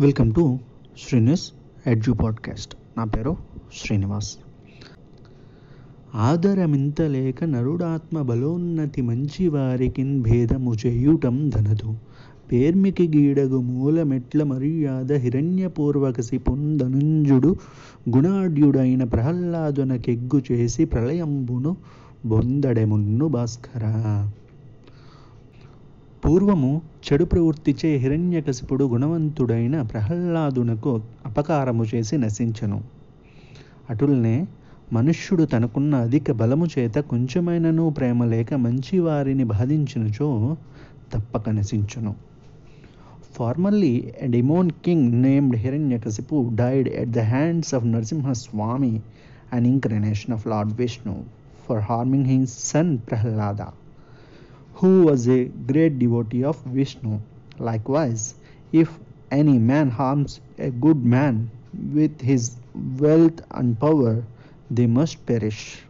Welcome to Srinivas edge podcast. నా పేరు శ్రీనివాస్. ఆదరమింతలేక నరుడాత్మ బలోన్నతి మంచి వారికిన్ భేదము చేయుటం ధనదు. పేర్మికి గీడగు మూలమెట్ల మర్యాద హిరణ్యపూర్వకసి పొందనుంజుడు గుణాఢ్యుడైన ప్రహ్లాదునకెగ్గు చేసి ప్రళయంబును బొందడెమున్ను భాస్కర. పూర్వము చెడు ప్రవృత్తి చే హిరణ్యకశిపుడు గుణవంతుడైన ప్రహ్లాదునకు అపకారము చేసి నశించను. అటుల్నే మనుష్యుడు తనకున్న అధిక బలము చేత కొంచెమైనను ప్రేమ లేక మంచి వారిని బాధించినచో తప్పక నశించును. Formally demon king named Hiranyakashipu died at the hands of Narasimhaswamy and incarnation of lord Vishnu for harming hinge son Prahlada who was a great devotee of Vishnu. Likewise, if any man harms a good man with his wealth and power, they must perish.